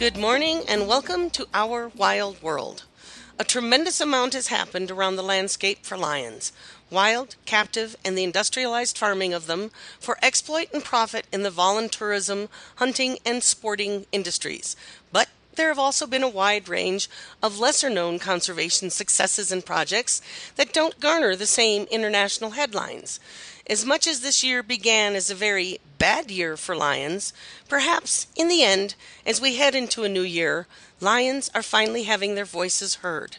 Good morning and welcome to Our Wild World. A tremendous amount has happened around the landscape for lions wild, captive, and the industrialized farming of them for exploit and profit in the voluntourism, hunting, and sporting industries. But there have also been a wide range of lesser known conservation successes and projects that don't garner the same international headlines. As much as this year began as a very bad year for lions, perhaps in the end, as we head into a new year, lions are finally having their voices heard.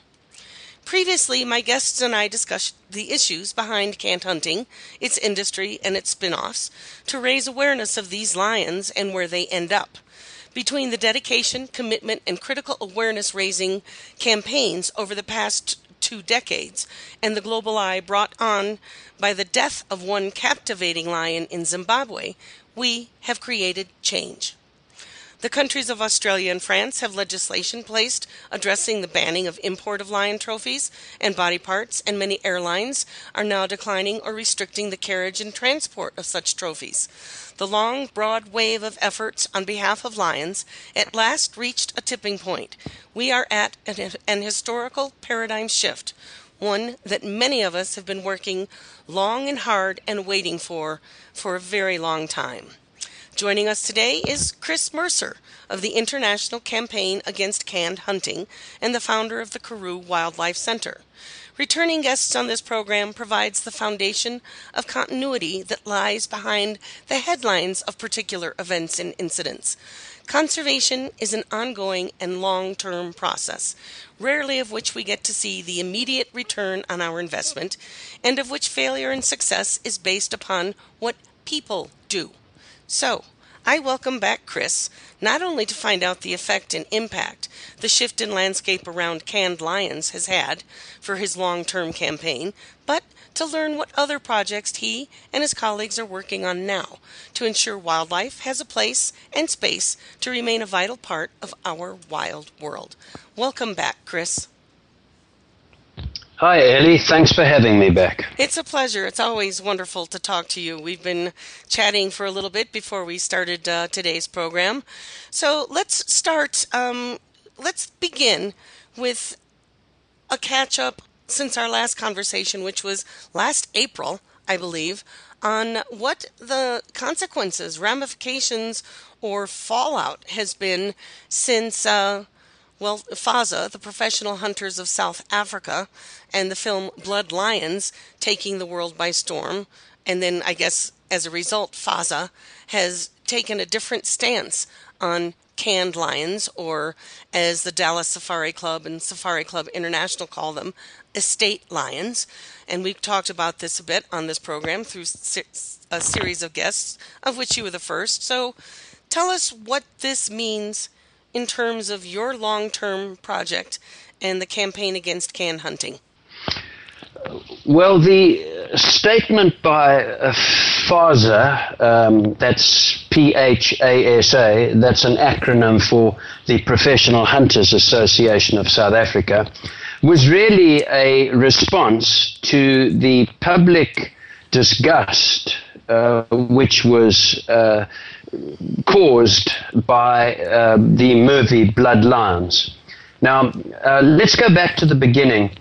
Previously, my guests and I discussed the issues behind canned hunting, its industry, and its spin offs to raise awareness of these lions and where they end up. Between the dedication, commitment, and critical awareness raising campaigns over the past two decades, and the global eye brought on by the death of one captivating lion in Zimbabwe, we have created change. The countries of Australia and France have legislation placed addressing the banning of import of lion trophies and body parts, and many airlines are now declining or restricting the carriage and transport of such trophies. The long, broad wave of efforts on behalf of lions at last reached a tipping point. We are at an, an historical paradigm shift, one that many of us have been working long and hard and waiting for for a very long time. Joining us today is Chris Mercer of the International Campaign Against Canned Hunting and the founder of the Karoo Wildlife Center. Returning guests on this program provides the foundation of continuity that lies behind the headlines of particular events and incidents. Conservation is an ongoing and long term process, rarely of which we get to see the immediate return on our investment, and of which failure and success is based upon what people do. So, I welcome back Chris, not only to find out the effect and impact the shift in landscape around canned lions has had for his long term campaign, but to learn what other projects he and his colleagues are working on now to ensure wildlife has a place and space to remain a vital part of our wild world. Welcome back, Chris. Hi, Ellie. Thanks for having me back. It's a pleasure. It's always wonderful to talk to you. We've been chatting for a little bit before we started uh, today's program. So let's start. Um, let's begin with a catch up since our last conversation, which was last April, I believe, on what the consequences, ramifications, or fallout has been since. Uh, well, PHASA, the Professional Hunters of South Africa, and the film Blood Lions taking the world by storm. And then I guess as a result, PHASA has taken a different stance on canned lions, or as the Dallas Safari Club and Safari Club International call them, estate lions. And we've talked about this a bit on this program through a series of guests, of which you were the first. So tell us what this means in terms of your long term project and the campaign against can hunting? Well, the statement by PHASA, um, that's P H A S A, that's an acronym for the Professional Hunters Association of South Africa, was really a response to the public disgust, uh, which was uh, caused by uh, the movie Blood Lions. Now, uh, let's go back to the beginning.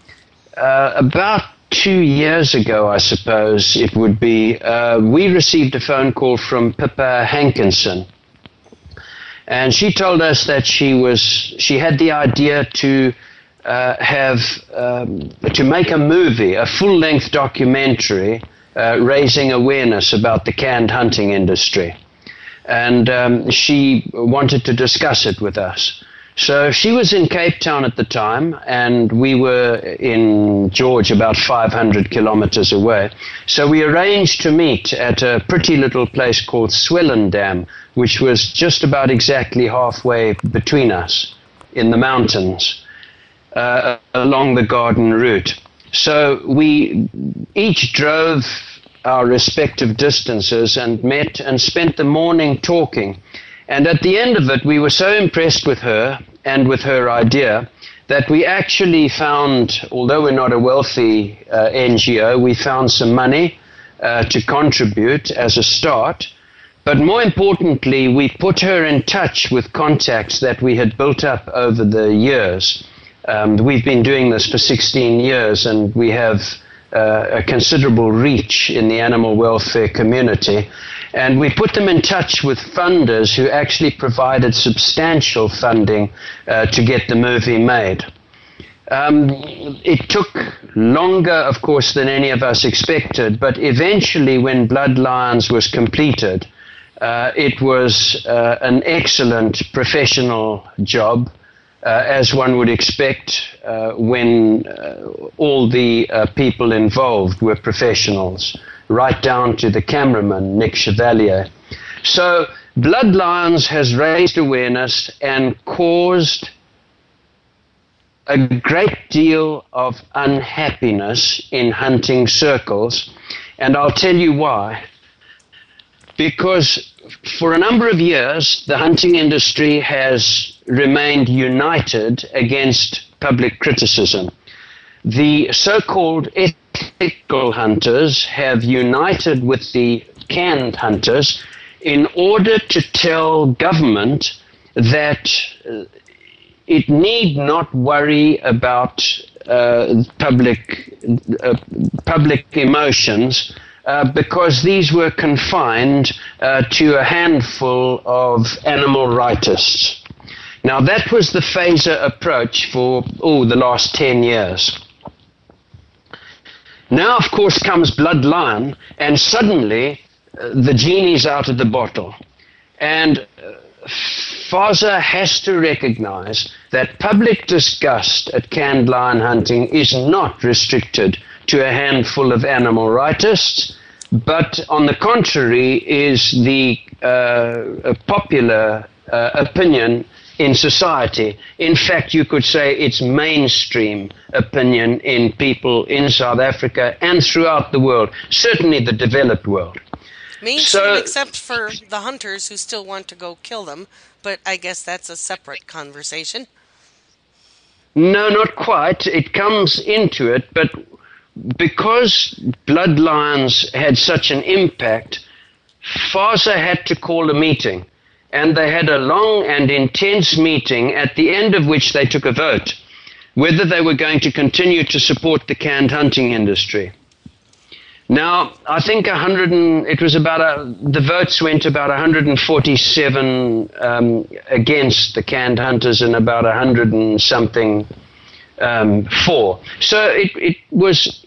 Uh, about two years ago, I suppose it would be, uh, we received a phone call from Pippa Hankinson. And she told us that she was she had the idea to uh, have um, to make a movie, a full length documentary, uh, raising awareness about the canned hunting industry, and um, she wanted to discuss it with us. So she was in Cape Town at the time, and we were in George, about 500 kilometers away. So we arranged to meet at a pretty little place called Swellendam, which was just about exactly halfway between us in the mountains uh, along the garden route. So we each drove our respective distances and met and spent the morning talking. And at the end of it, we were so impressed with her and with her idea that we actually found, although we're not a wealthy uh, NGO, we found some money uh, to contribute as a start. But more importantly, we put her in touch with contacts that we had built up over the years. Um, we've been doing this for 16 years and we have a considerable reach in the animal welfare community. And we put them in touch with funders who actually provided substantial funding uh, to get the movie made. Um, it took longer, of course, than any of us expected, but eventually, when Blood Lions was completed, uh, it was uh, an excellent professional job, uh, as one would expect uh, when uh, all the uh, people involved were professionals right down to the cameraman, Nick Chevalier. So, Blood Lions has raised awareness and caused a great deal of unhappiness in hunting circles, and I'll tell you why. Because for a number of years, the hunting industry has remained united against public criticism. The so called ethical hunters have united with the canned hunters in order to tell government that uh, it need not worry about uh, public uh, public emotions uh, because these were confined uh, to a handful of animal rightists. Now that was the PHASA approach for oh the last ten years. Now, of course, comes Blood Lions, and suddenly uh, the genie's out of the bottle. And uh, FASA has to recognize that public disgust at canned lion hunting is not restricted to a handful of animal rightists, but on the contrary, is the uh, popular uh, opinion in society. In fact, you could say it's mainstream opinion in people in South Africa and throughout the world, certainly the developed world. Mainstream, so, except for the hunters who still want to go kill them, but I guess that's a separate conversation. No, not quite. It comes into it, but because blood lions had such an impact, PHASA had to call a meeting and they had a long and intense meeting at the end of which they took a vote whether they were going to continue to support the canned hunting industry. Now, I think 100 and, it was about a, the votes went about 147 um, against the canned hunters and about 100 and something um, for. So it, it was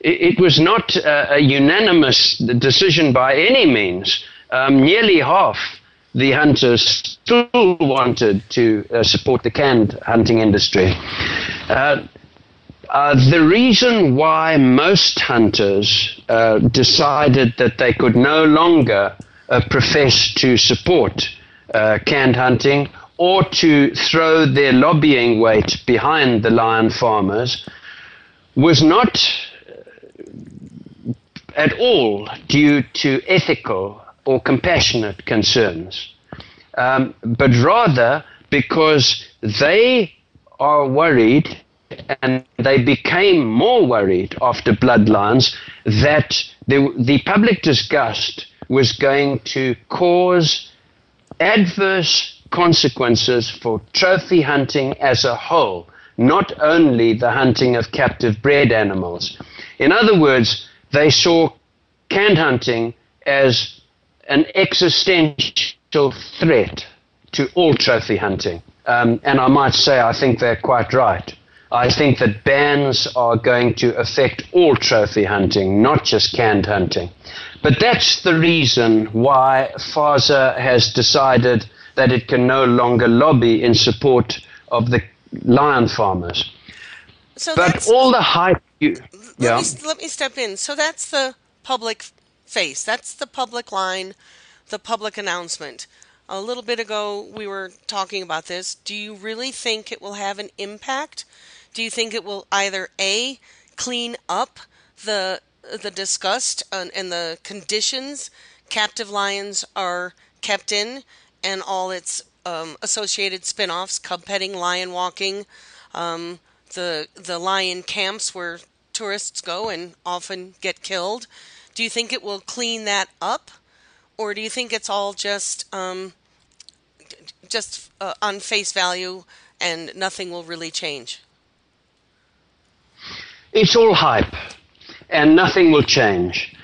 it, it was not a, a, unanimous decision by any means. Um, nearly half the hunters still wanted to uh, support the canned hunting industry. Uh, uh, the reason why most hunters uh, decided that they could no longer uh, profess to support uh, canned hunting or to throw their lobbying weight behind the lion farmers was not at all due to ethical or compassionate concerns, um, but rather because they are worried and they became more worried after Blood Lions that the, the public disgust was going to cause adverse consequences for trophy hunting as a whole, not only the hunting of captive bred animals. In other words, they saw canned hunting as an existential threat to all trophy hunting. Um, and I might say I think they're quite right. I think that bans are going to affect all trophy hunting, not just canned hunting. But that's the reason why PHASA has decided that it can no longer lobby in support of the lion farmers. So but all the hype. You, let, me, let me step in. So that's the public face. That's the public line, the public announcement. A little bit ago, we were talking about this. Do you really think it will have an impact? Do you think it will either A, clean up the the disgust and, and the conditions captive lions are kept in and all its um, associated spin-offs cub petting lion walking um, the the lion camps where tourists go and often get killed do you think it will clean that up or do you think it's all just um, just uh, on face value and nothing will really change it's all hype and nothing will change.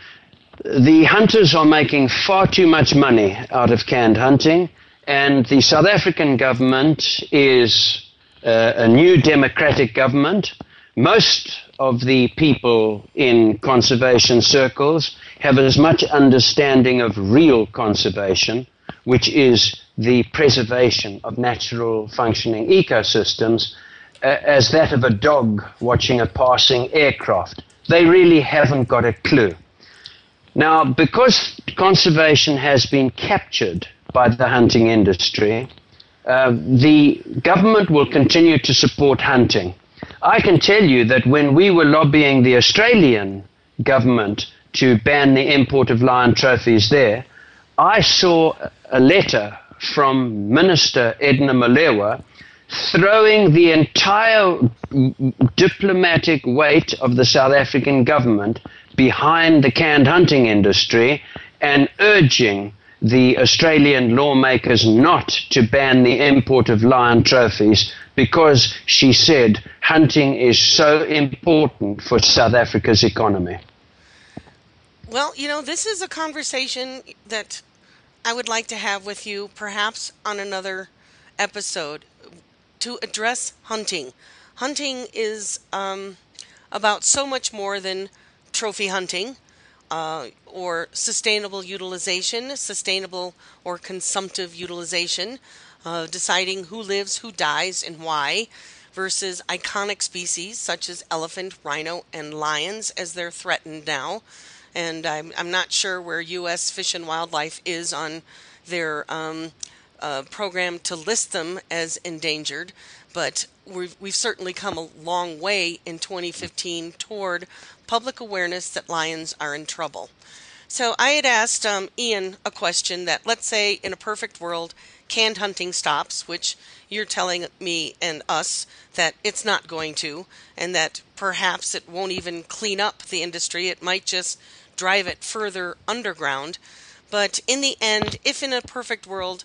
The hunters are making far too much money out of canned hunting, and the South African government is uh, a new democratic government. Most of the people in conservation circles have as much understanding of real conservation, which is the preservation of natural functioning ecosystems, uh, as that of a dog watching a passing aircraft they really haven't got a clue. Now, because conservation has been captured by the hunting industry, uh, the government will continue to support hunting. I can tell you that when we were lobbying the Australian government to ban the import of lion trophies there, I saw a letter from Minister Edna Molewa throwing the entire diplomatic weight of the South African government behind the canned hunting industry and urging the Australian lawmakers not to ban the import of lion trophies because she said hunting is so important for South Africa's economy. Well, you know, this is a conversation that I would like to have with you perhaps on another episode to address hunting. Hunting is um, about so much more than trophy hunting uh, or sustainable utilization, sustainable or consumptive utilization, uh, deciding who lives, who dies, and why, versus iconic species such as elephant, rhino, and lions as they're threatened now. And I'm, I'm not sure where U.S. Fish and Wildlife is on their um, uh, program to list them as endangered, but we've, we've certainly come a long way in 2015 toward public awareness that lions are in trouble. So I had asked um, Ian a question that, let's say, in a perfect world, canned hunting stops, which you're telling me and us that it's not going to, and that perhaps it won't even clean up the industry. It might just drive it further underground. But in the end, if in a perfect world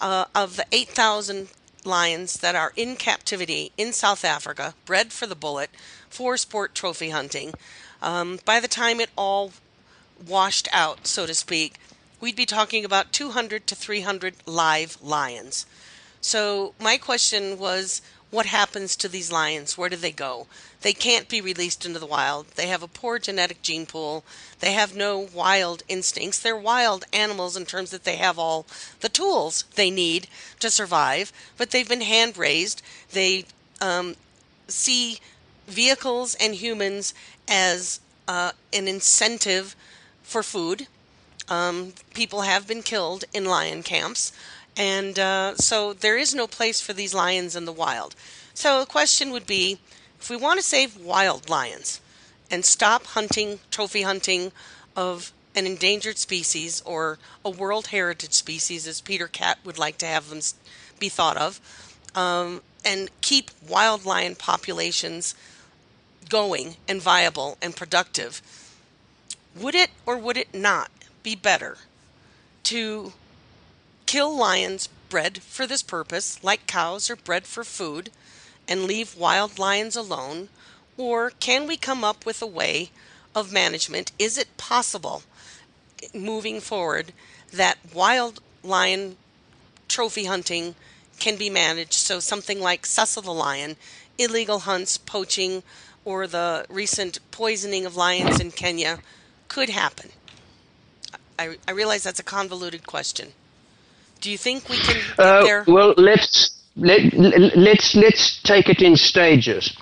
uh, of the 8,000 lions that are in captivity in South Africa, bred for the bullet, for sport trophy hunting, um, by the time it all washed out, so to speak, we'd be talking about 200 to 300 live lions. So, my question was what happens to these lions? Where do they go? They can't be released into the wild. They have a poor genetic gene pool. They have no wild instincts. They're wild animals in terms that they have all the tools they need to survive, but they've been hand raised. They um, see vehicles and humans as uh, an incentive for food. Um, people have been killed in lion camps. And uh, so there is no place for these lions in the wild. So the question would be if we want to save wild lions and stop hunting, trophy hunting of an endangered species or a World Heritage species, as Peter Catt would like to have them be thought of, um, and keep wild lion populations going and viable and productive, would it or would it not be better to kill lions bred for this purpose, like cows are bred for food, and leave wild lions alone? Or can we come up with a way of management? Is it possible moving forward that wild lion trophy hunting can be managed? So, something like Cecil the lion, illegal hunts, poaching, or the recent poisoning of lions in Kenya could happen. I, I realize that's a convoluted question. Do you think we can get uh, there? Well, let's let, let's let's take it in stages.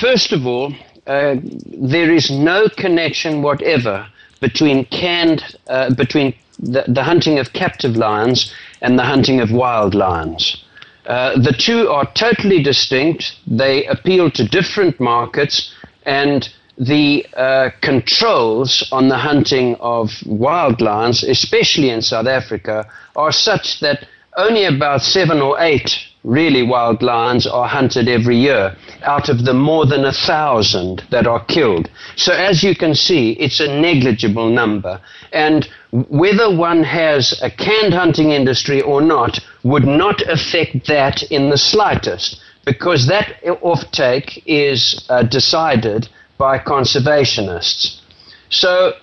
First of all, uh, there is no connection whatever between canned uh, between the, the, hunting of captive lions and the hunting of wild lions. Uh, the two are totally distinct. They appeal to different markets, and the uh, controls on the hunting of wild lions, especially in South Africa, are such that only about seven or eight really wild lions are hunted every year out of the more than a thousand that are killed. So as you can see, it's a negligible number. And whether one has a canned hunting industry or not would not affect that in the slightest because that offtake is uh, decided by conservationists. So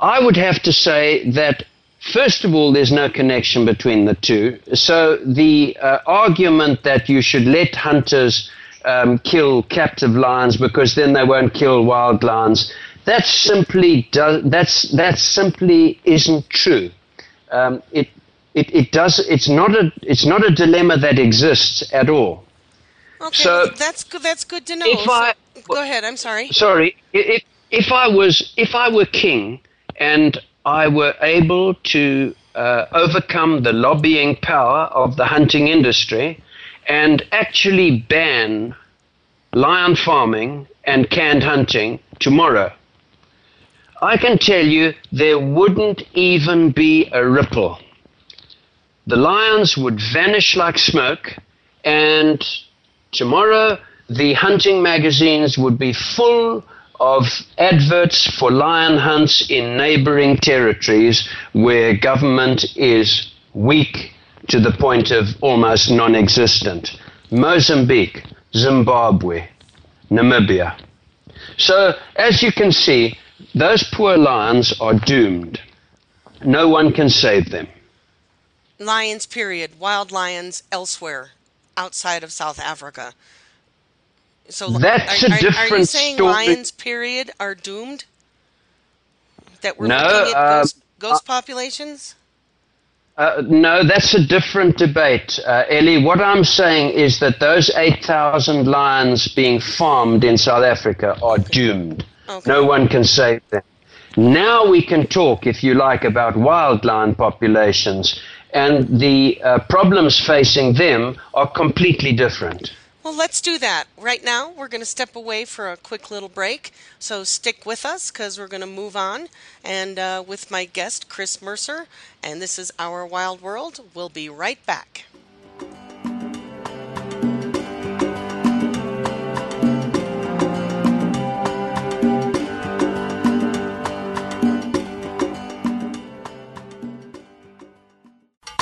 I would have to say that First of all, there's no connection between the two. So the uh, argument that you should let hunters um, kill captive lions because then they won't kill wild lions, that simply does, that's that simply isn't true. Um, it, it it does it's not a it's not a dilemma that exists at all. Okay, so that's good. That's good to know. If so, I, go ahead. I'm sorry. Sorry. If if I was if I were king and I were able to uh, overcome the lobbying power of the hunting industry and actually ban lion farming and canned hunting tomorrow. I can tell you there wouldn't even be a ripple. The lions would vanish like smoke, and tomorrow the hunting magazines would be full of adverts for lion hunts in neighboring territories where government is weak to the point of almost non existent. Mozambique, Zimbabwe, Namibia. So, as you can see, those poor lions are doomed. No one can save them. Lions, period. Wild lions elsewhere outside of South Africa. So that's are, a different are, are you saying story. lions, period, are doomed? That we're no, looking at uh, ghost, ghost uh, populations? Uh, no, that's a different debate, uh, Ellie. What I'm saying is that those 8,000 lions being farmed in South Africa are okay. doomed. Okay. No one can save them. Now we can talk, if you like, about wild lion populations, and the uh, problems facing them are completely different. Well, let's do that. Right now, we're going to step away for a quick little break. So stick with us because we're going to move on. And uh, with my guest, Chris Mercer, and this is Our Wild World. We'll be right back.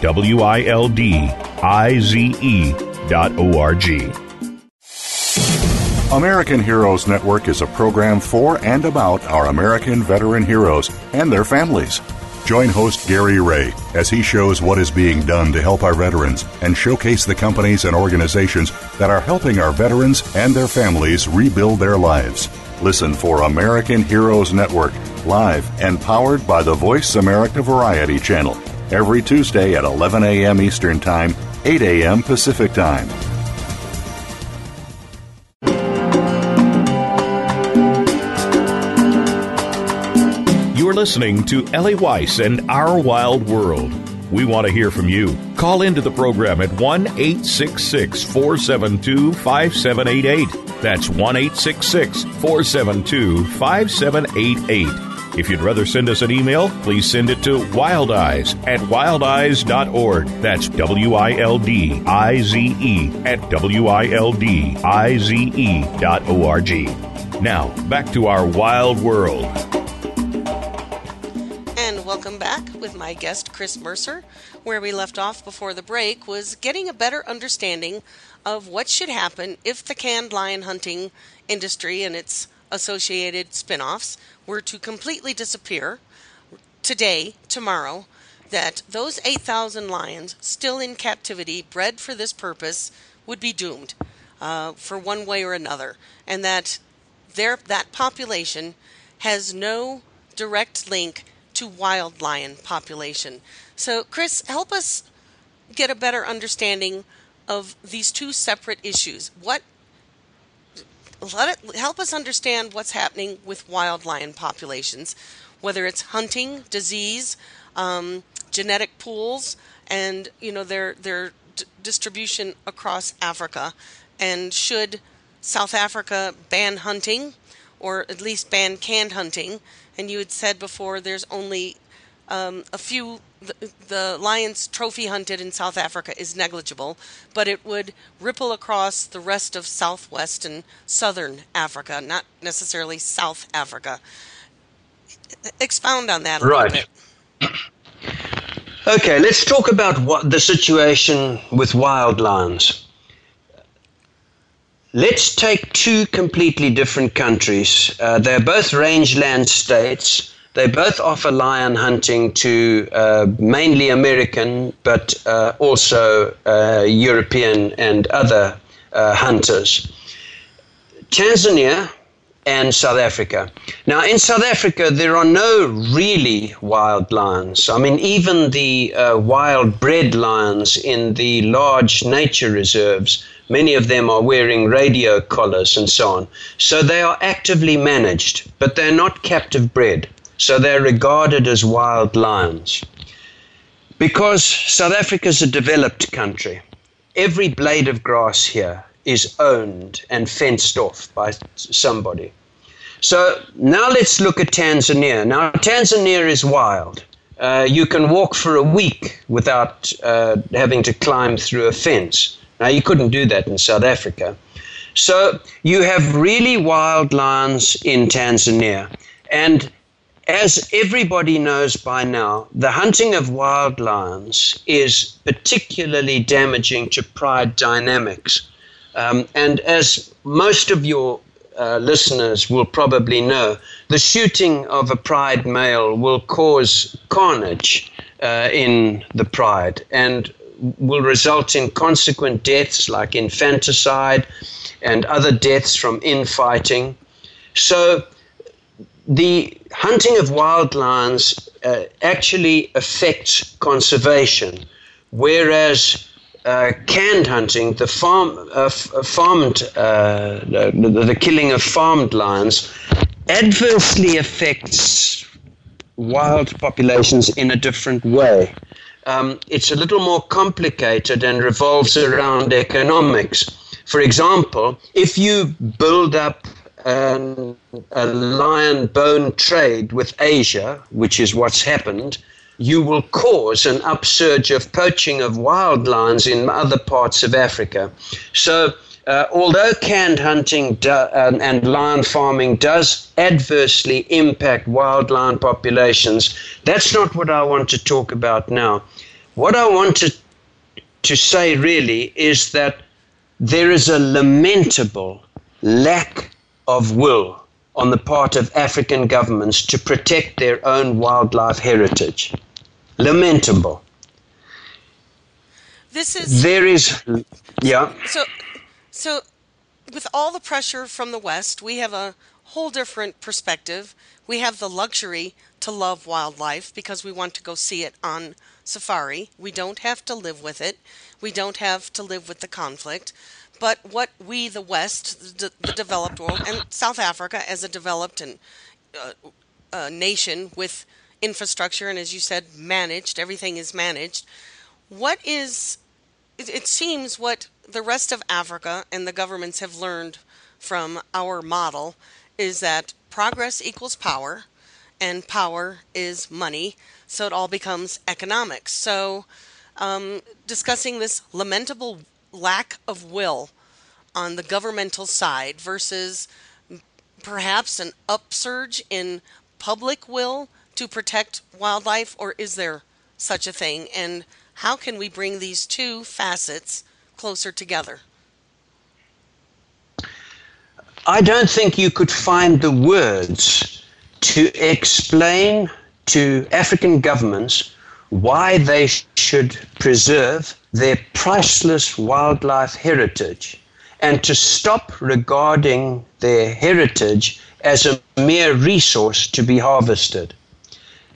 W I L D I Z E dot O R G. American Heroes Network is a program for and about our American veteran heroes and their families. Join host Gary Ray as he shows what is being done to help our veterans and showcase the companies and organizations that are helping our veterans and their families rebuild their lives. Listen for American Heroes Network, live and powered by the Voice America Variety Channel, every Tuesday at 11 a.m. Eastern Time, 8 a.m. Pacific Time. You're listening to Ellie Weiss and Our Wild World. We want to hear from you. Call into the program at 1 866 472 5788. That's 1 866 472 5788. If you'd rather send us an email, please send it to wildeyes at wildeyes.org. That's W I L D I Z E at W I L D I Z E dot O R G. Now, back to our wild world. And welcome back with my guest, Chris Mercer. Where we left off before the break was getting a better understanding of what should happen if the canned lion hunting industry and its associated spin offs were to completely disappear today, tomorrow, that those 8,000 lions still in captivity, bred for this purpose, would be doomed uh, for one way or another. And that their, that population has no direct link to wild lion population. So, Chris, help us get a better understanding of these two separate issues. What let it help us understand what's happening with wild lion populations, whether it's hunting, disease, um, genetic pools, and you know their their d- distribution across Africa, and should South Africa ban hunting, or at least ban canned hunting? And you had said before there's only um, a few the, the lions trophy hunted in South Africa is negligible, but it would ripple across the rest of southwest and southern Africa, not necessarily South Africa. Expound on that a right. little bit. Okay, let's talk about what the situation with wild lions. Let's take two completely different countries. Uh, they're both rangeland states. They both offer lion hunting to uh, mainly American, but uh, also uh, European and other uh, hunters. Tanzania and South Africa. Now, in South Africa, there are no really wild lions. I mean, even the uh, wild bred lions in the large nature reserves, many of them are wearing radio collars and so on. So they are actively managed, but they're not captive bred. So they're regarded as wild lions. Because South Africa is a developed country, every blade of grass here is owned and fenced off by somebody. So now let's look at Tanzania. Now, Tanzania is wild. Uh, you can walk for a week without uh, having to climb through a fence. Now, you couldn't do that in South Africa. So you have really wild lions in Tanzania. And as everybody knows by now, the hunting of wild lions is particularly damaging to pride dynamics. Um, and as most of your uh, listeners will probably know, the shooting of a pride male will cause carnage uh, in the pride and will result in consequent deaths like infanticide and other deaths from infighting. So, the hunting of wild lions uh, actually affects conservation, whereas uh, canned hunting, the farm, uh, f- farmed, uh, the, the, killing of farmed lions, adversely affects wild populations in a different way. Um, it's a little more complicated and revolves around economics. For example, if you build up um, a lion bone trade with Asia, which is what's happened, you will cause an upsurge of poaching of wild lions in other parts of Africa. So, uh, although canned hunting do, uh, and lion farming does adversely impact wild lion populations, that's not what I want to talk about now. What I want to, to say really is that there is a lamentable lack of will on the part of African governments to protect their own wildlife heritage. Lamentable. This is there is yeah. So so with all the pressure from the west, we have a whole different perspective. We have the luxury to love wildlife because we want to go see it on safari. We don't have to live with it. We don't have to live with the conflict. But what we, the West, the, the developed world, and South Africa as a developed and uh, uh, nation with infrastructure and, as you said, managed, everything is managed. What is, it, it seems, what the rest of Africa and the governments have learned from our model is that progress equals power and power is money, so it all becomes economics. So, um, discussing this lamentable lack of will on the governmental side versus perhaps an upsurge in public will to protect wildlife, or is there such a thing? And how can we bring these two facets closer together? I don't think you could find the words to explain to African governments why they should preserve their priceless wildlife heritage and to stop regarding their heritage as a mere resource to be harvested.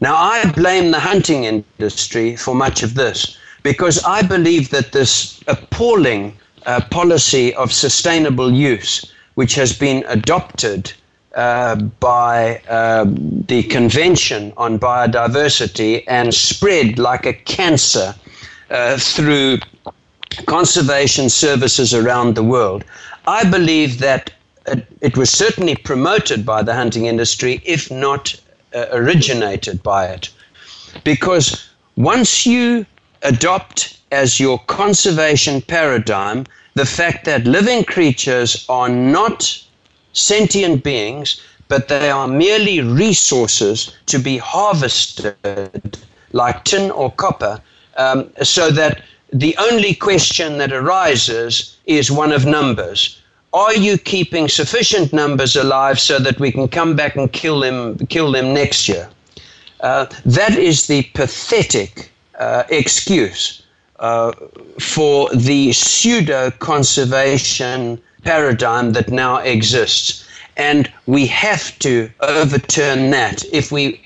Now, I blame the hunting industry for much of this because I believe that this appalling uh, policy of sustainable use, which has been adopted uh, by uh, the Convention on Biodiversity and spread like a cancer uh, through conservation services around the world. I believe that it was certainly promoted by the hunting industry, if not uh, originated by it. Because once you adopt as your conservation paradigm the fact that living creatures are not sentient beings, but they are merely resources to be harvested like tin or copper, um, so that the only question that arises is one of numbers. Are you keeping sufficient numbers alive so that we can come back and kill them, kill them next year? Uh, that is the pathetic uh, excuse uh, for the pseudo conservation paradigm that now exists. And we have to overturn that if we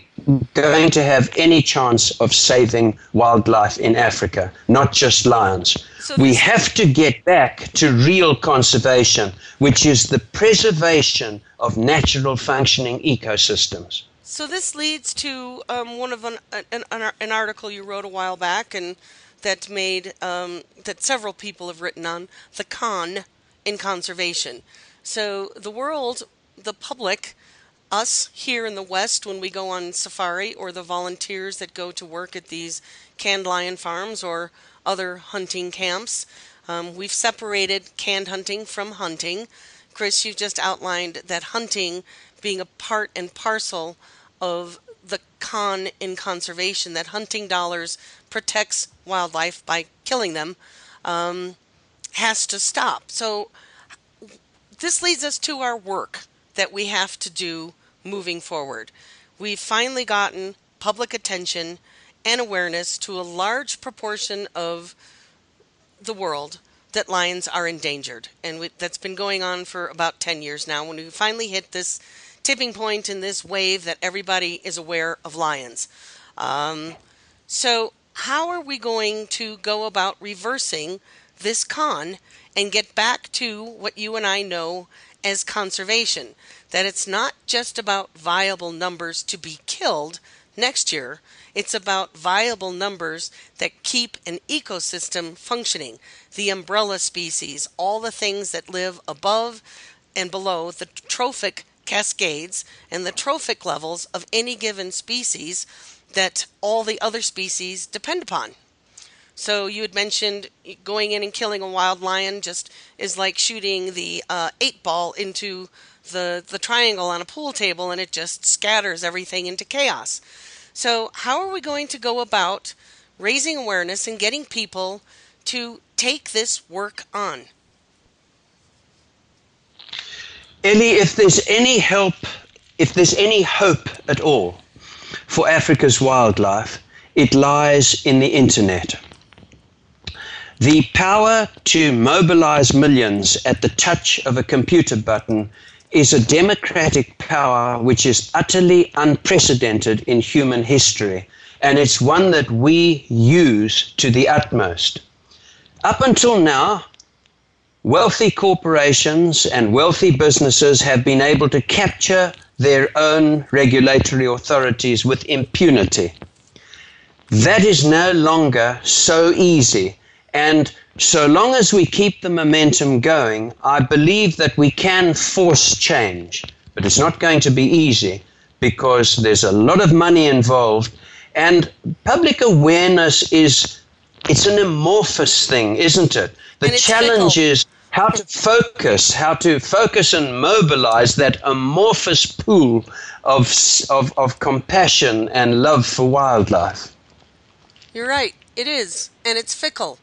going to have any chance of saving wildlife in Africa, not just lions. So we have to get back to real conservation, which is the preservation of natural functioning ecosystems. So this leads to um, one of an, an, an, article you wrote a while back, and that made um, that several people have written on the con in conservation. So the world, the public, us here in the West when we go on safari, or the volunteers that go to work at these canned lion farms or other hunting camps. Um, we've separated canned hunting from hunting. Chris, you've just outlined that hunting being a part and parcel of the con in conservation, that hunting dollars protects wildlife by killing them, um, has to stop. So this leads us to our work that we have to do moving forward. We've finally gotten public attention and awareness to a large proportion of the world that lions are endangered. And we, that's been going on for about 10 years now. When we finally hit this tipping point in this wave that everybody is aware of lions. Um, so, how are we going to go about reversing this con and get back to what you and I know as conservation? that it's not just about viable numbers to be killed next year, it's about viable numbers that keep an ecosystem functioning. The umbrella species, all the things that live above and below the trophic cascades and the trophic levels of any given species that all the other species depend upon. So you had mentioned going in and killing a wild lion just is like shooting the uh, eight ball into the the triangle on a pool table and it just scatters everything into chaos. So how are we going to go about raising awareness and getting people to take this work on? Ellie, if there's any help, if there's any hope at all for Africa's wildlife, it lies in the internet. The power to mobilize millions at the touch of a computer button is a democratic power which is utterly unprecedented in human history, and it's one that we use to the utmost. Up until now, wealthy corporations and wealthy businesses have been able to capture their own regulatory authorities with impunity. That is no longer so easy and so long as we keep the momentum going, I believe that we can force change. But it's not going to be easy because there's a lot of money involved. And public awareness is it's an amorphous thing, isn't it? The challenge fickle. is how to focus, how to focus and mobilize that amorphous pool of, of, of compassion and love for wildlife. You're right. It is. And it's fickle.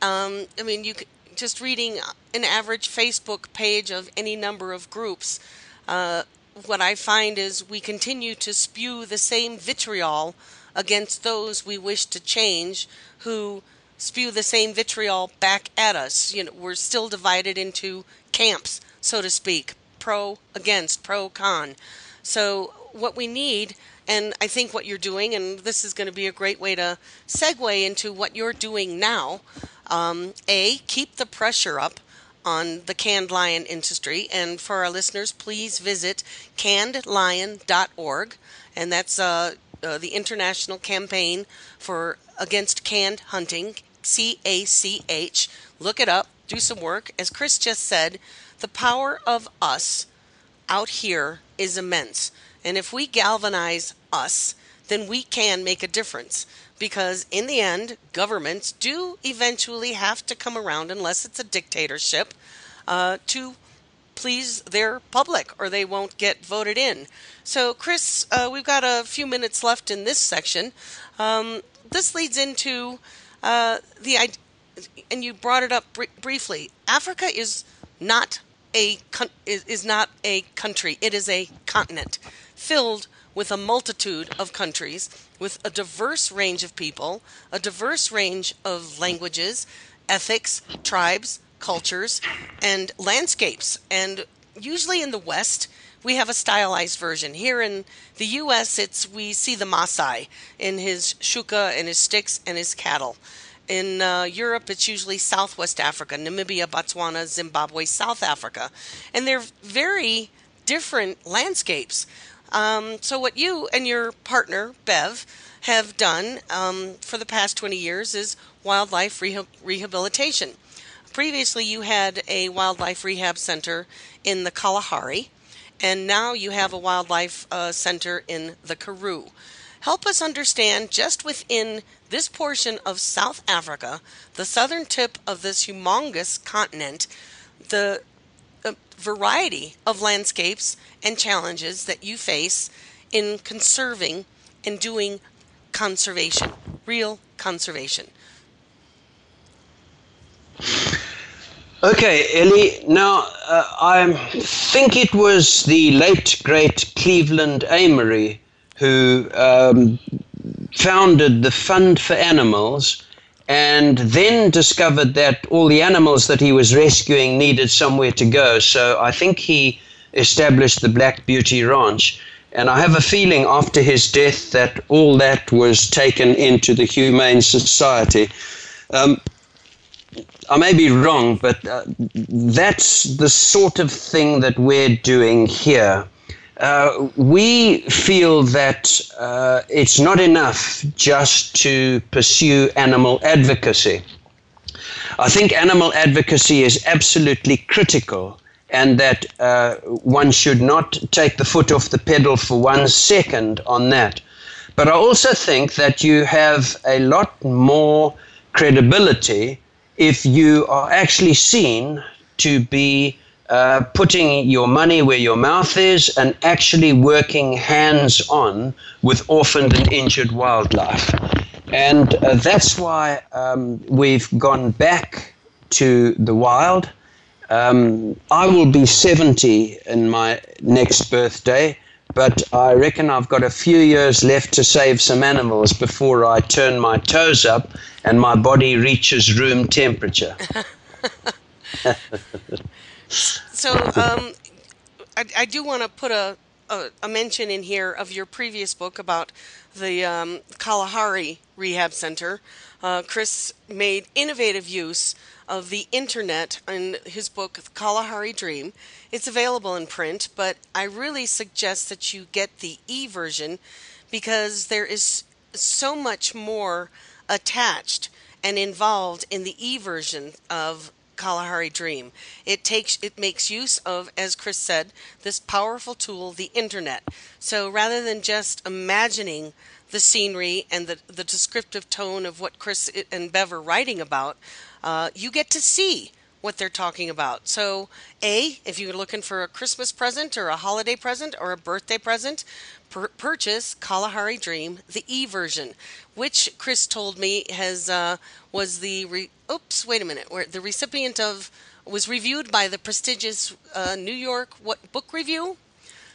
Um, I mean, you just reading an average Facebook page of any number of groups. Uh, what I find is we continue to spew the same vitriol against those we wish to change, who spew the same vitriol back at us. You know, we're still divided into camps, so to speak, pro against, pro con. So what we need and I think what you're doing, and this is going to be a great way to segue into what you're doing now, um, A, keep the pressure up on the canned lion industry. And for our listeners, please visit cannedlion.org. And that's uh, uh, the international campaign for against canned hunting, C A C H. Look it up, do some work. As Chris just said, the power of us out here is immense. And if we galvanize us, then we can make a difference because in the end, governments do eventually have to come around, unless it's a dictatorship, uh, to please their public or they won't get voted in. So, Chris, uh, we've got a few minutes left in this section. Um, this leads into uh, the and you brought it up br- briefly. Africa is not a is, is not a country; it is a continent filled with a multitude of countries, with a diverse range of people, a diverse range of languages, ethics, tribes, cultures, and landscapes. And usually in the West, we have a stylized version. Here in the U.S., it's we see the Maasai in his shuka and his sticks and his cattle. In uh, Europe, it's usually Southwest Africa, Namibia, Botswana, Zimbabwe, South Africa, and they're very different landscapes. Um, so, what you and your partner, Bev, have done um, for the past 20 years is wildlife rehabilitation. Previously, you had a wildlife rehab center in the Kalahari, and now you have a wildlife uh, center in the Karoo. Help us understand just within this portion of South Africa, the southern tip of this humongous continent, the variety of landscapes and challenges that you face in conserving and doing conservation, real conservation. Okay, Ellie. Now, uh, I think it was the late, great Cleveland Amory who um, founded the Fund for Animals and then discovered that all the animals that he was rescuing needed somewhere to go. So I think he established the Black Beauty Ranch. And I have a feeling after his death that all that was taken into the Humane Society. Um, I may be wrong, but uh, that's the sort of thing that we're doing here. Uh, we feel that uh, it's not enough just to pursue animal advocacy. I think animal advocacy is absolutely critical, and that uh, one should not take the foot off the pedal for one second on that. But I also think that you have a lot more credibility if you are actually seen to be uh, putting your money where your mouth is and actually working hands on with orphaned and injured wildlife. And uh, that's why um, we've gone back to the wild. Um, I will be 70 in my next birthday, but I reckon I've got a few years left to save some animals before I turn my toes up and my body reaches room temperature. so um, I, I, do want to put a, a, a, mention in here of your previous book about the um, Kalahari Rehab Center. Uh, Chris made innovative use of the internet in his book, Kalahari Dream. It's available in print, but I really suggest that you get the e version because there is so much more attached and involved in the e version of Kalahari Dream. It takes it makes use of, as Chris said, this powerful tool, the internet. So rather than just imagining the scenery and the, the descriptive tone of what Chris and Bev are writing about, uh, you get to see what they're talking about. So, A, if you're looking for a Christmas present or a holiday present or a birthday present, per- purchase Kalahari Dream, the e version, which Chris told me has uh, was the re- oops, wait a minute, where the recipient of was reviewed by the prestigious uh, New York what book review.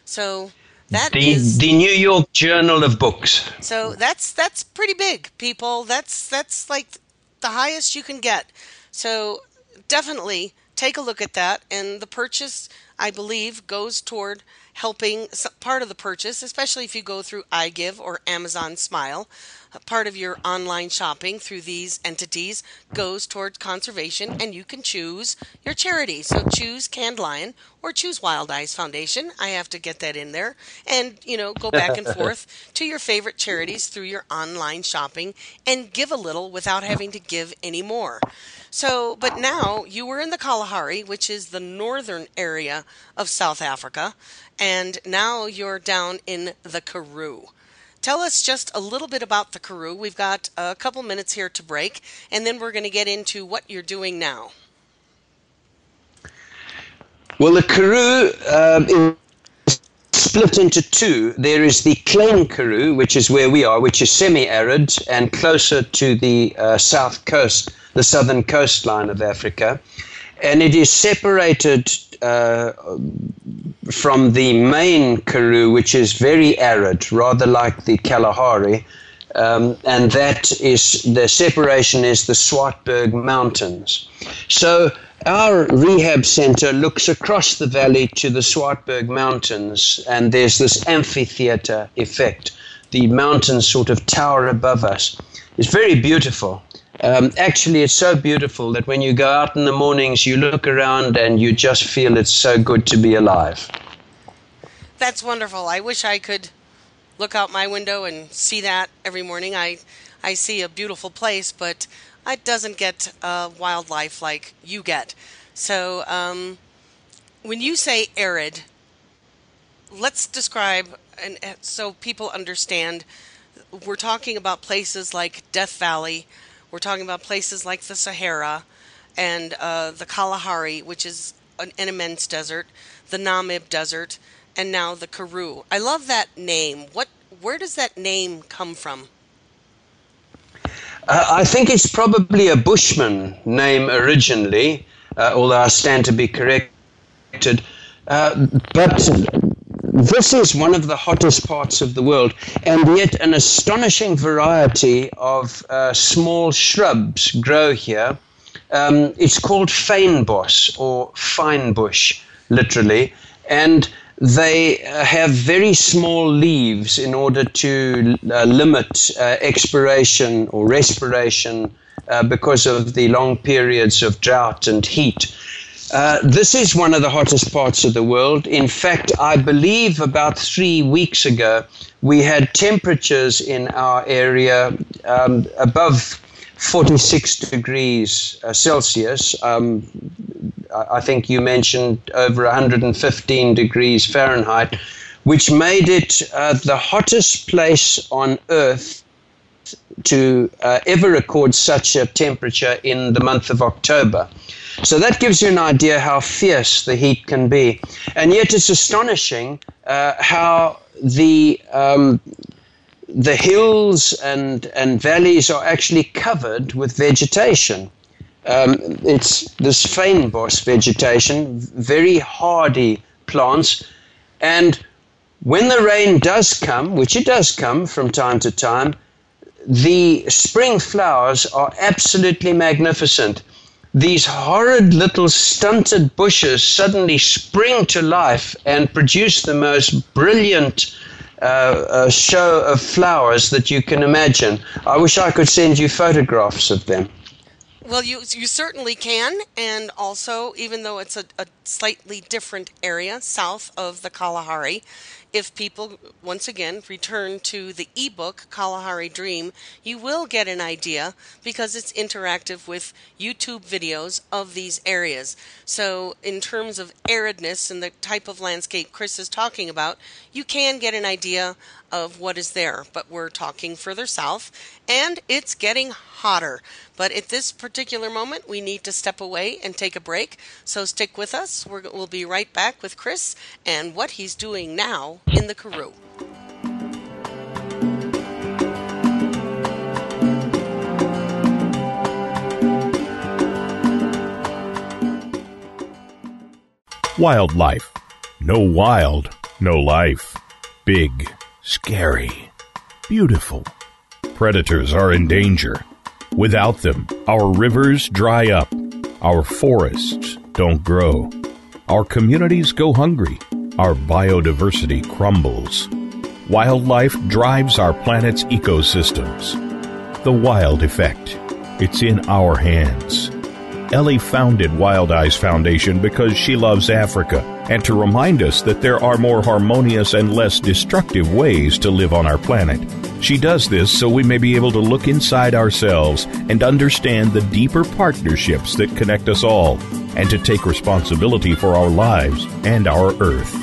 So that the, is, the New York Journal of Books. So that's that's pretty big, people. That's that's like the highest you can get. So definitely take a look at that. And the purchase, I believe, goes toward helping part of the purchase, especially if you go through iGive or Amazon Smile. Part of your online shopping through these entities goes towards conservation, and you can choose your charity. So choose Canned Lion or choose Wild Eyes Foundation. I have to get that in there, and you know, go back and forth to your favorite charities through your online shopping and give a little without having to give any more. So, but now you were in the Kalahari, which is the northern area of South Africa, and now you're down in the Karoo. Tell us just a little bit about the Karoo. We've got a couple minutes here to break, and then we're going to get into what you're doing now. Well, the Karoo um, is split into two. There is the Klein Karoo, which is where we are, which is semi arid and closer to the uh, south coast the southern coastline of Africa. And it is separated uh, from the main Karoo, which is very arid, rather like the Kalahari. Um, and that is the separation is the Swartberg Mountains. So our rehab center looks across the valley to the Swartberg Mountains, and there's this amphitheater effect. The mountains sort of tower above us. It's very beautiful. Um, actually, it's so beautiful that when you go out in the mornings, you look around and you just feel it's so good to be alive. That's wonderful. I wish I could look out my window and see that every morning. I, I see a beautiful place, but it doesn't get uh, wildlife like you get. So, um, when you say arid, let's describe, and so people understand, we're talking about places like Death Valley we're talking about places like the Sahara and uh, the Kalahari, which is an, an, immense desert, the Namib Desert, and now the Karoo. I love that name. What? Where does that name come from? Uh, I think it's probably a Bushman name originally, uh, although I stand to be corrected. Uh, but this is one of the hottest parts of the world, and yet an astonishing variety of uh, small shrubs grow here. Um, it's called fynbos or fine bush, literally, and they uh, have very small leaves in order to uh, limit uh, expiration or respiration uh, because of the long periods of drought and heat. Uh, this is one of the hottest parts of the world. In fact, I believe about three weeks ago, we had temperatures in our area um, above 46 degrees uh, Celsius. Um, I think you mentioned over 115 degrees Fahrenheit, which made it uh, the hottest place on Earth to uh, ever record such a temperature in the month of October. So that gives you an idea how fierce the heat can be. And yet it's astonishing uh, how the um, the hills and, and valleys are actually covered with vegetation. Um, it's this fynbos vegetation, very hardy plants. And when the rain does come, which it does come from time to time, the spring flowers are absolutely magnificent. These horrid little stunted bushes suddenly spring to life and produce the most brilliant uh, show of flowers that you can imagine. I wish I could send you photographs of them. Well, you you certainly can, and also, even though it's a, a slightly different area south of the Kalahari, if people once again return to the ebook Kalahari Dream, you will get an idea because it's interactive with YouTube videos of these areas. So, in terms of aridness and the type of landscape Chris is talking about, you can get an idea of what is there. But we're talking further south, and it's getting hotter. But at this particular moment, we need to step away and take a break. So, stick with us. we will be right back with Chris and what he's doing now in the Karoo. Wildlife. No wild, no life. Big, scary, beautiful. Predators are in danger. Without them, our rivers dry up, our forests don't grow, our communities go hungry, our biodiversity crumbles. Wildlife drives our planet's ecosystems. The wild effect. It's in our hands. Ellie founded Wild Eyes Foundation because she loves Africa and to remind us that there are more harmonious and less destructive ways to live on our planet. She does this so we may be able to look inside ourselves and understand the deeper partnerships that connect us all and to take responsibility for our lives and our Earth.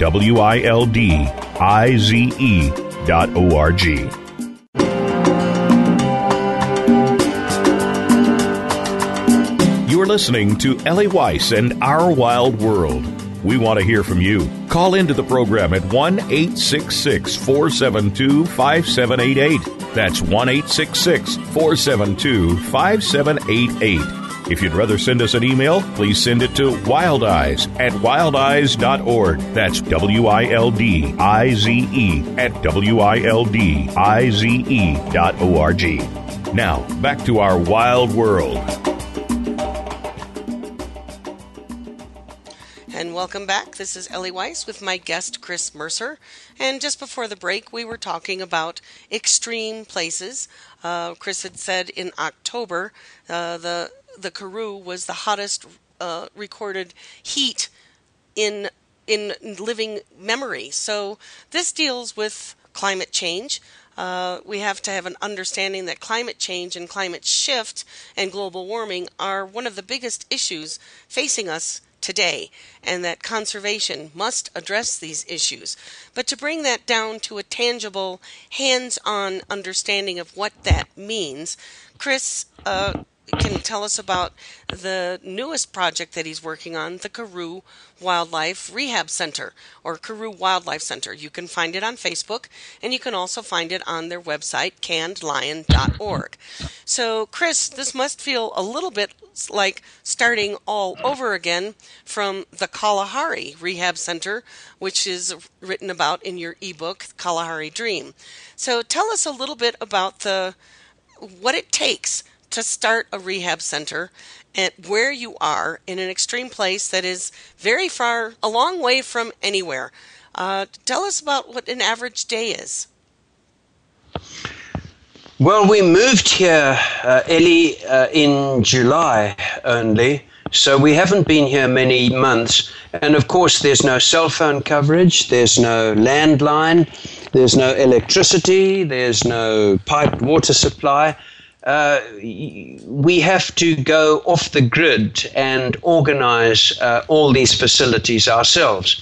W I L D I Z E dot O R G. You are listening to Ellie Weiss and Our Wild World. We want to hear from you. Call into the program at 1 866 472 5788. That's 1 866 472 5788. If you'd rather send us an email, please send it to wildeyes at wildeyes.org. That's W I L D I Z E at W I L D I Z E dot O R G. Now, back to our wild world. And welcome back. This is Ellie Weiss with my guest, Chris Mercer. And just before the break, we were talking about extreme places. Uh, Chris had said in October, uh, the the Karoo was the hottest uh, recorded heat in in living memory. So this deals with climate change. Uh, we have to have an understanding that climate change and climate shift and global warming are one of the biggest issues facing us today, and that conservation must address these issues. But to bring that down to a tangible, hands on understanding of what that means, Chris uh, can tell us about the newest project that he's working on, the Karoo Wildlife Rehab Center or Karoo Wildlife Center. You can find it on Facebook and you can also find it on their website, cannedlion.org. So, Chris, this must feel a little bit like starting all over again from the Kalahari Rehab Center, which is written about in your ebook, Kalahari Dream. So, tell us a little bit about the what it takes to start a rehab center at where you are in an extreme place that is very far, a long way from anywhere. Uh, tell us about what an average day is. Well, we moved here, uh, Ellie, uh, in July only, so we haven't been here many months. And of course, there's no cell phone coverage, there's no landline, there's no electricity, there's no piped water supply. Uh, we have to go off the grid and organize uh, all these facilities ourselves.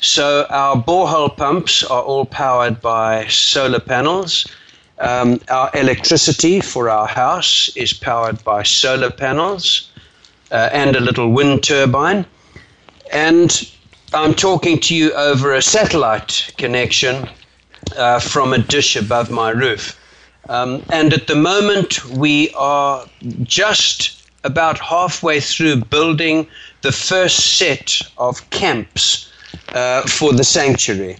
So our borehole pumps are all powered by solar panels. Um, our electricity for our house is powered by solar panels uh, and a little wind turbine. And I'm talking to you over a satellite connection uh, from a dish above my roof. Um, and at the moment, we are just about halfway through building the first set of camps uh, for the sanctuary.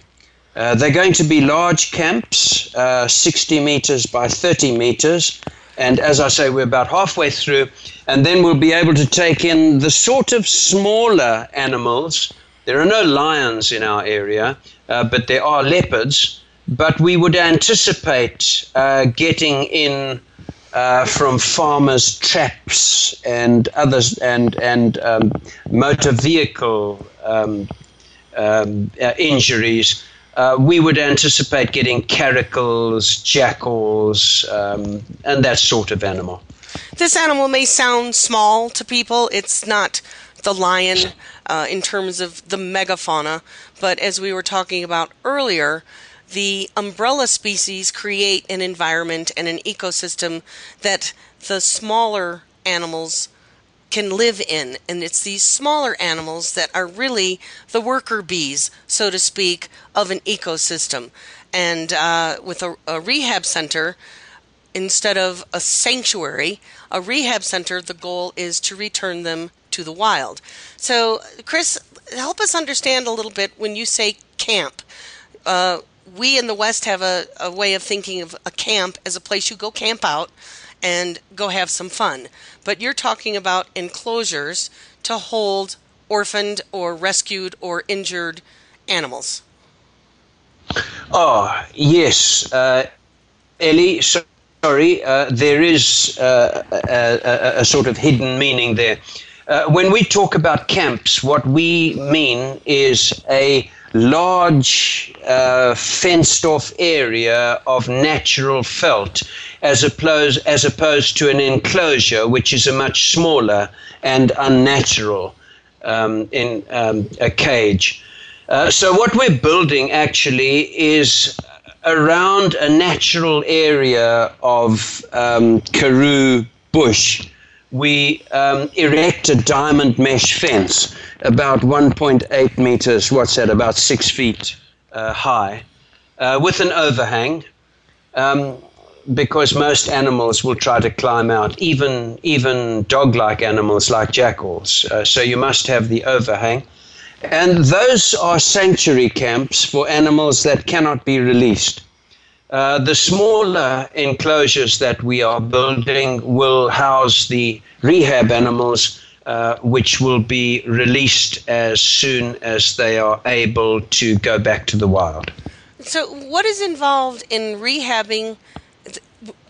Uh, they're going to be large camps, uh, 60 meters by 30 meters. And as I say, we're about halfway through. And then we'll be able to take in the sort of smaller animals. There are no lions in our area, uh, but there are leopards. But we would anticipate uh, getting in uh, from farmers' traps and others, and and um, motor vehicle um, um, uh, injuries uh, we would anticipate getting caracals, jackals, um, and that sort of animal. This animal may sound small to people. It's not the lion uh, in terms of the megafauna, but as we were talking about earlier, the umbrella species create an environment and an ecosystem that the smaller animals can live in. And it's these smaller animals that are really the worker bees, so to speak, of an ecosystem. And uh, with a, a rehab center, instead of a sanctuary, a rehab center, the goal is to return them to the wild. So, Chris, help us understand a little bit when you say camp. Uh, we in the West have a, a way of thinking of a camp as a place you go camp out and go have some fun. But you're talking about enclosures to hold orphaned or rescued or injured animals. Oh, yes. Uh, Ellie, sorry, uh, there is uh, a, a, a, sort of hidden meaning there. Uh, when we talk about camps, what we mean is a large uh, fenced off area of natural veldt as opposed, as opposed to an enclosure which is a much smaller and unnatural um, in um, a cage. Uh, so what we're building actually is around a natural area of um, Karoo bush we um, erect a diamond mesh fence about 1.8 meters, what's that, about six feet uh, high, uh, with an overhang, um, because most animals will try to climb out, even, even dog like animals like jackals. Uh, so you must have the overhang. And those are sanctuary camps for animals that cannot be released. Uh, the smaller enclosures that we are building will house the rehab animals, uh, which will be released as soon as they are able to go back to the wild. So, what is involved in rehabbing?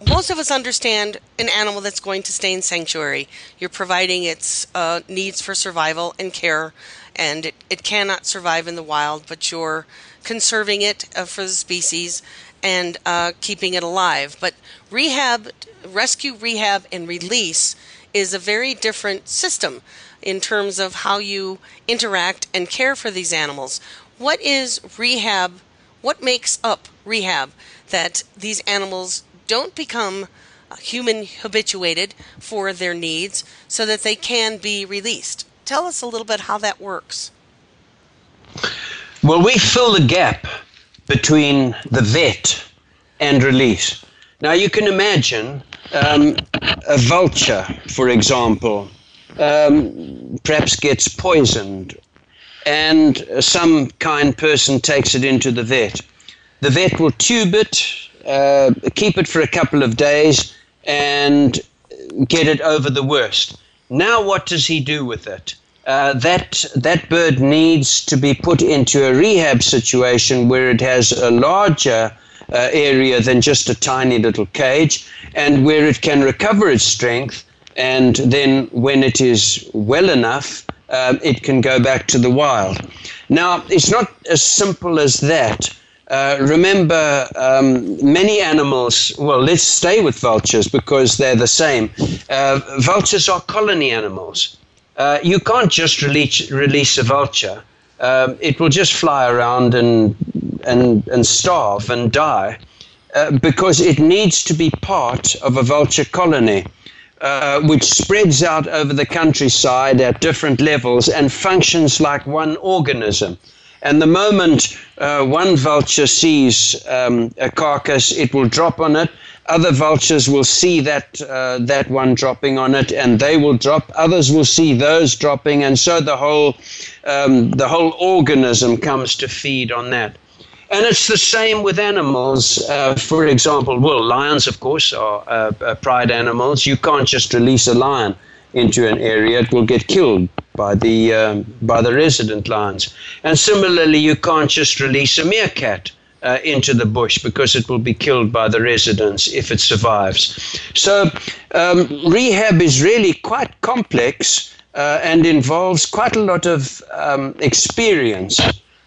Most of us understand an animal that's going to stay in sanctuary. You're providing its uh, needs for survival and care, and it, it cannot survive in the wild, but you're conserving it uh, for the species and uh, keeping it alive. But rehab, rescue, rehab, and release is a very different system in terms of how you interact and care for these animals. What is rehab? What makes up rehab that these animals don't become uh, human habituated for their needs so that they can be released? Tell us a little bit how that works. Well, we fill the gap between the vet and release. Now, you can imagine um, a vulture, for example, um, perhaps gets poisoned, and some kind person takes it into the vet. The vet will tube it, uh, keep it for a couple of days, and get it over the worst. Now, what does he do with it? Uh, that that bird needs to be put into a rehab situation where it has a larger uh, area than just a tiny little cage, and where it can recover its strength. And then, when it is well enough, um, it can go back to the wild. Now, it's not as simple as that. Uh, remember, um, many animals, well, let's stay with vultures because they're the same. Uh, vultures are colony animals. Uh, you can't just release, release a vulture. Um, it will just fly around and, and, and starve and die uh, because it needs to be part of a vulture colony. Uh, which spreads out over the countryside at different levels and functions like one organism. And the moment uh, one vulture sees um, a carcass, it will drop on it. Other vultures will see that uh, that one dropping on it, and they will drop. Others will see those dropping, and so the whole um, the whole organism comes to feed on that. And it's the same with animals. Uh, for example, well, lions, of course, are uh, uh pride animals. You can't just release a lion into an area; it will get killed by the um, by the resident lions. And similarly, you can't just release a meerkat uh, into the bush because it will be killed by the residents if it survives. So um, rehab is really quite complex uh, and involves quite a lot of um, experience.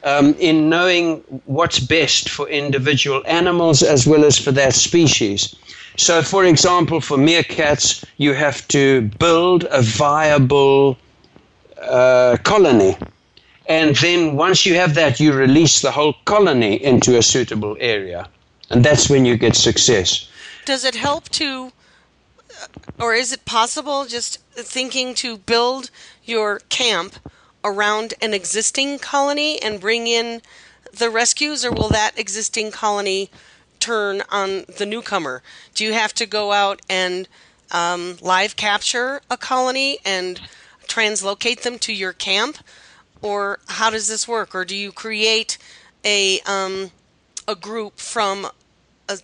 Um, in knowing what's best for individual animals as well as for that species. So, for example, for meerkats, you have to build a viable uh, colony. And then once you have that, you release the whole colony into a suitable area. And that's when you get success. Does it help to, uh, or is it possible just thinking to build your camp around an existing colony and bring in the rescues, or will that existing colony turn on the newcomer? Do you have to go out and um, live capture a colony and translocate them to your camp, or how does this work? Or do you create a um, a group from a,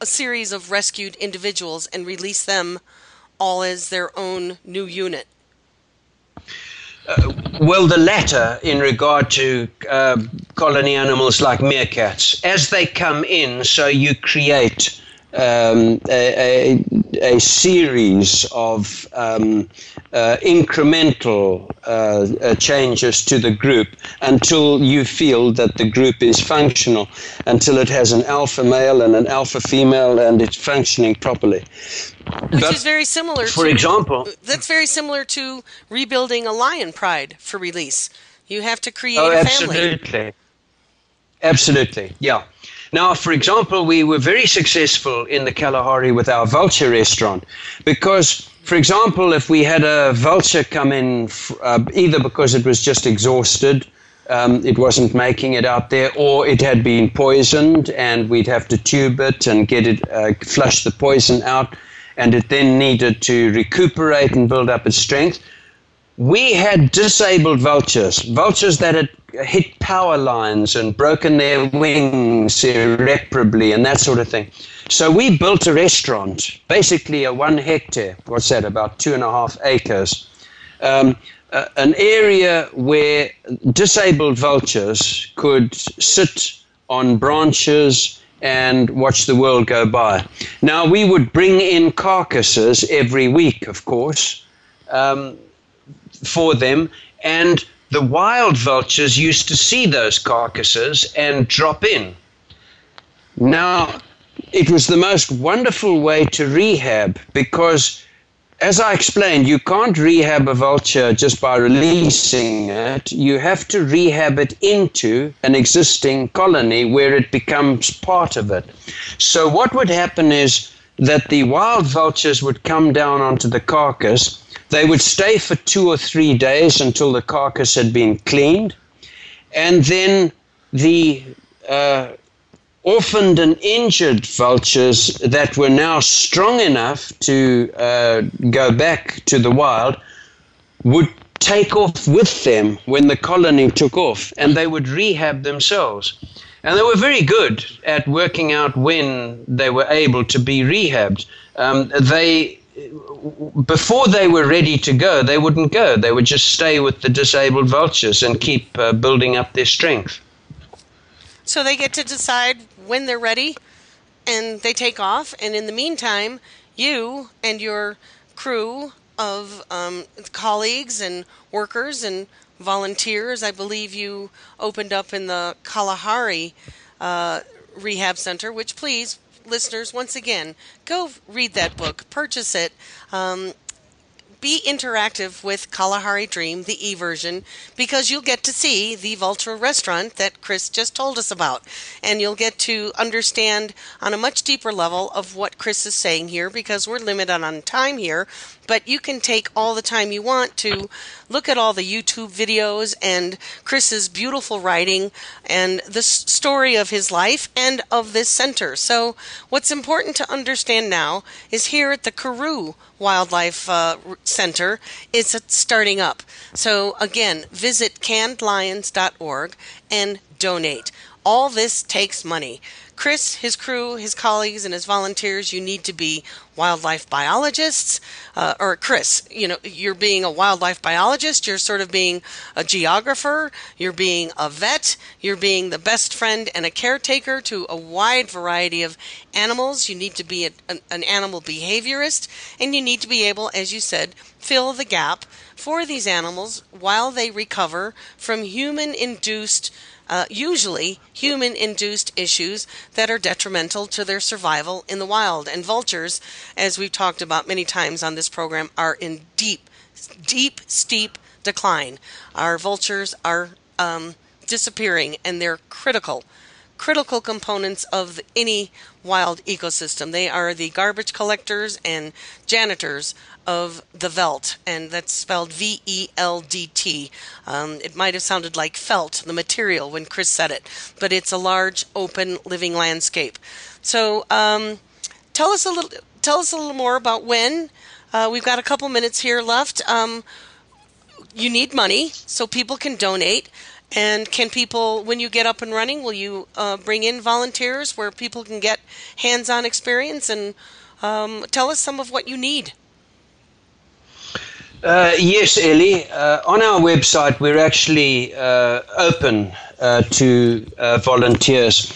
a series of rescued individuals and release them all as their own new unit? Uh, well, the latter in regard to uh, colony animals like meerkats. As they come in, so you create um, a, a, a, series of um, uh, incremental uh, uh, changes to the group until you feel that the group is functional, until it has an alpha male and an alpha female and it's functioning properly. Which is very similar. For to, example, that's very similar to rebuilding a lion pride for release. You have to create oh, a family. Absolutely. Absolutely. Yeah. Now, for example, we were very successful in the Kalahari with our vulture restaurant because, for example, if we had a vulture come in uh, either because it was just exhausted, um, it wasn't making it out there, or it had been poisoned and we'd have to tube it and get it, uh, flush the poison out, and it then needed to recuperate and build up its strength we had disabled vultures, vultures that had hit power lines and broken their wings irreparably and that sort of thing. So we built a restaurant, basically a one hectare, what's that, about two and a half acres, um, uh, an area where disabled vultures could sit on branches and watch the world go by. Now, we would bring in carcasses every week, of course. Um, for them. And the wild vultures used to see those carcasses and drop in. Now, it was the most wonderful way to rehab because, as I explained, you can't rehab a vulture just by releasing it. You have to rehab it into an existing colony where it becomes part of it. So, what would happen is that the wild vultures would come down onto the carcass they would stay for two or three days until the carcass had been cleaned. And then the uh, orphaned and injured vultures that were now strong enough to uh, go back to the wild would take off with them when the colony took off and they would rehab themselves. And they were very good at working out when they were able to be rehabbed. Um, they before they were ready to go, they wouldn't go. They would just stay with the disabled vultures and keep uh, building up their strength. So they get to decide when they're ready and they take off. And in the meantime, you and your crew of um, colleagues and workers and volunteers, I believe you opened up in the Kalahari uh, Rehab Center, which please listeners, once again, go read that book, purchase it. Um, be interactive with Kalahari Dream, the e version, because you'll get to see the Vulture restaurant that Chris just told us about. And you'll get to understand on a much deeper level of what Chris is saying here because we're limited on time here. But you can take all the time you want to look at all the YouTube videos and Chris's beautiful writing and the story of his life and of this center. So, what's important to understand now is here at the Karoo Wildlife uh, Center, it's starting up. So, again, visit cannedlions.org and donate. All this takes money. Chris, his crew, his colleagues, and his volunteers, you need to be wildlife biologists. Uh, or Chris, you know, you're being a wildlife biologist, you're sort of being a geographer, you're being a vet, you're being the best friend and a caretaker to a wide variety of animals. You need to be a, an, an animal behaviorist, and you need to be able, as you said, fill the gap for these animals while they recover from human induced uh, usually human induced issues that are detrimental to their survival in the wild. And vultures, as we've talked about many times on this program, are in deep, deep, steep decline. Our vultures are um, disappearing and they're critical critical components of any wild ecosystem. They are the garbage collectors and janitors of the veldt, and that's spelled V E L D T. Um, it might have sounded like felt, the material, when Chris said it, but it's a large, open, living landscape. So, um, tell us a little. Tell us a little more about when. Uh, we've got a couple minutes here left. Um, you need money, so people can donate. And can people, when you get up and running, will you uh, bring in volunteers where people can get hands on experience and um, tell us some of what you need? Uh, yes, Ellie. Uh, on our website, we're actually uh, open uh, to uh, volunteers.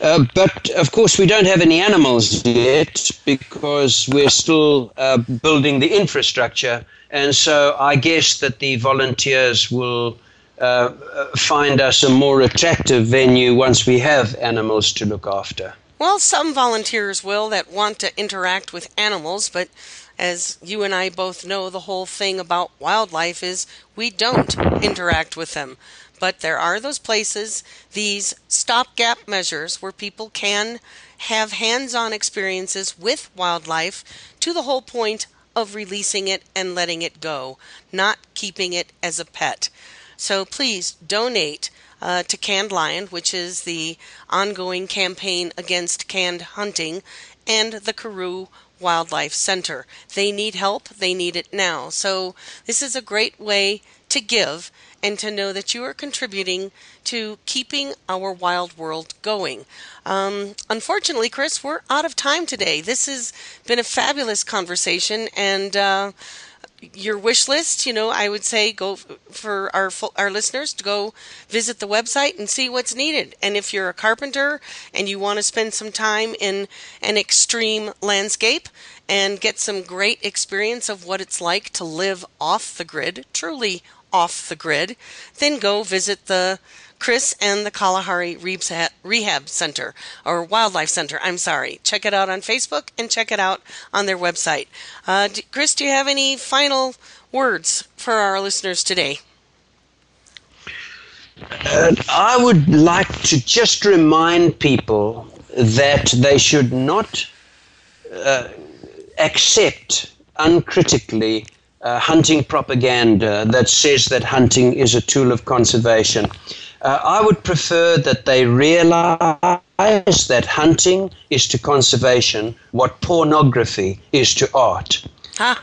Uh, but of course, we don't have any animals yet because we're still building the infrastructure. And so I guess that the volunteers will find us a more attractive venue once we have animals to look after. Well, some volunteers will that want to interact with animals, but as you and I both know, the whole thing about wildlife is we don't interact with them. But there are those places, these stopgap measures, where people can have hands on experiences with wildlife to the whole point of releasing it and letting it go, not keeping it as a pet. So please donate uh, to Canned Lion, which is the ongoing campaign against canned hunting, and the Karoo Wildlife Center. They need help, they need it now. So, this is a great way to give and to know that you are contributing to keeping our wild world going. Um, unfortunately, Chris, we're out of time today. This has been a fabulous conversation, and uh, your wish list, you know, I would say go for our our listeners to go visit the website and see what's needed. And if you're a carpenter and you want to spend some time in an extreme landscape and get some great experience of what it's like to live off the grid, truly off the grid, then go visit the Chris and the Kalahari Rehab Center or Wildlife Center. I'm sorry. Check it out on Facebook and check it out on their website. Uh, Chris, do you have any final words for our listeners today? Uh, I would like to just remind people that they should not uh, accept uncritically uh, hunting propaganda that says that hunting is a tool of conservation. Uh, I would prefer that they realize that hunting is to conservation what pornography is to art.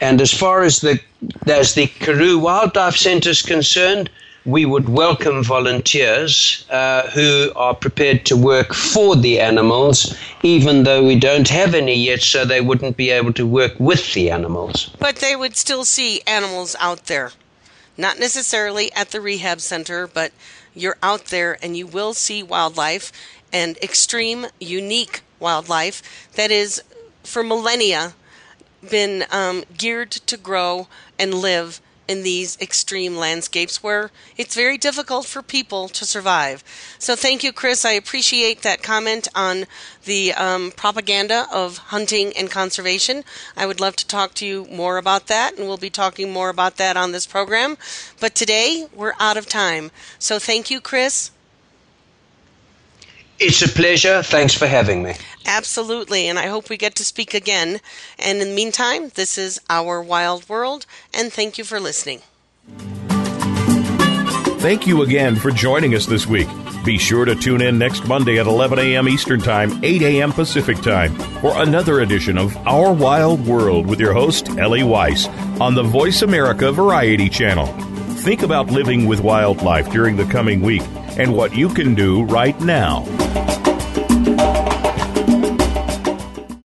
And as far as the as the Karoo Wildlife Centre is concerned, we would welcome volunteers uh, who are prepared to work for the animals, even though we don't have any yet, so they wouldn't be able to work with the animals. But they would still see animals out there. Not necessarily at the rehab center, but you're out there and you will see wildlife and extreme, unique wildlife that is, for millennia, been um, geared to grow and live in these extreme landscapes where it's very difficult for people to survive. So, thank you, Chris. I appreciate that comment on the um, propaganda of hunting and conservation. I would love to talk to you more about that, and we'll be talking more about that on this program. But today, we're out of time. So, thank you, Chris. It's a pleasure. Thanks for having me. Absolutely, and I hope we get to speak again. And in the meantime, this is Our Wild World, and thank you for listening. Thank you again for joining us this week. Be sure to tune in next Monday at 11 a.m. Eastern Time, 8 a.m. Pacific Time for another edition of Our Wild World with your host, Ellie Weiss, on the Voice America Variety Channel. Think about living with wildlife during the coming week and what you can do right now.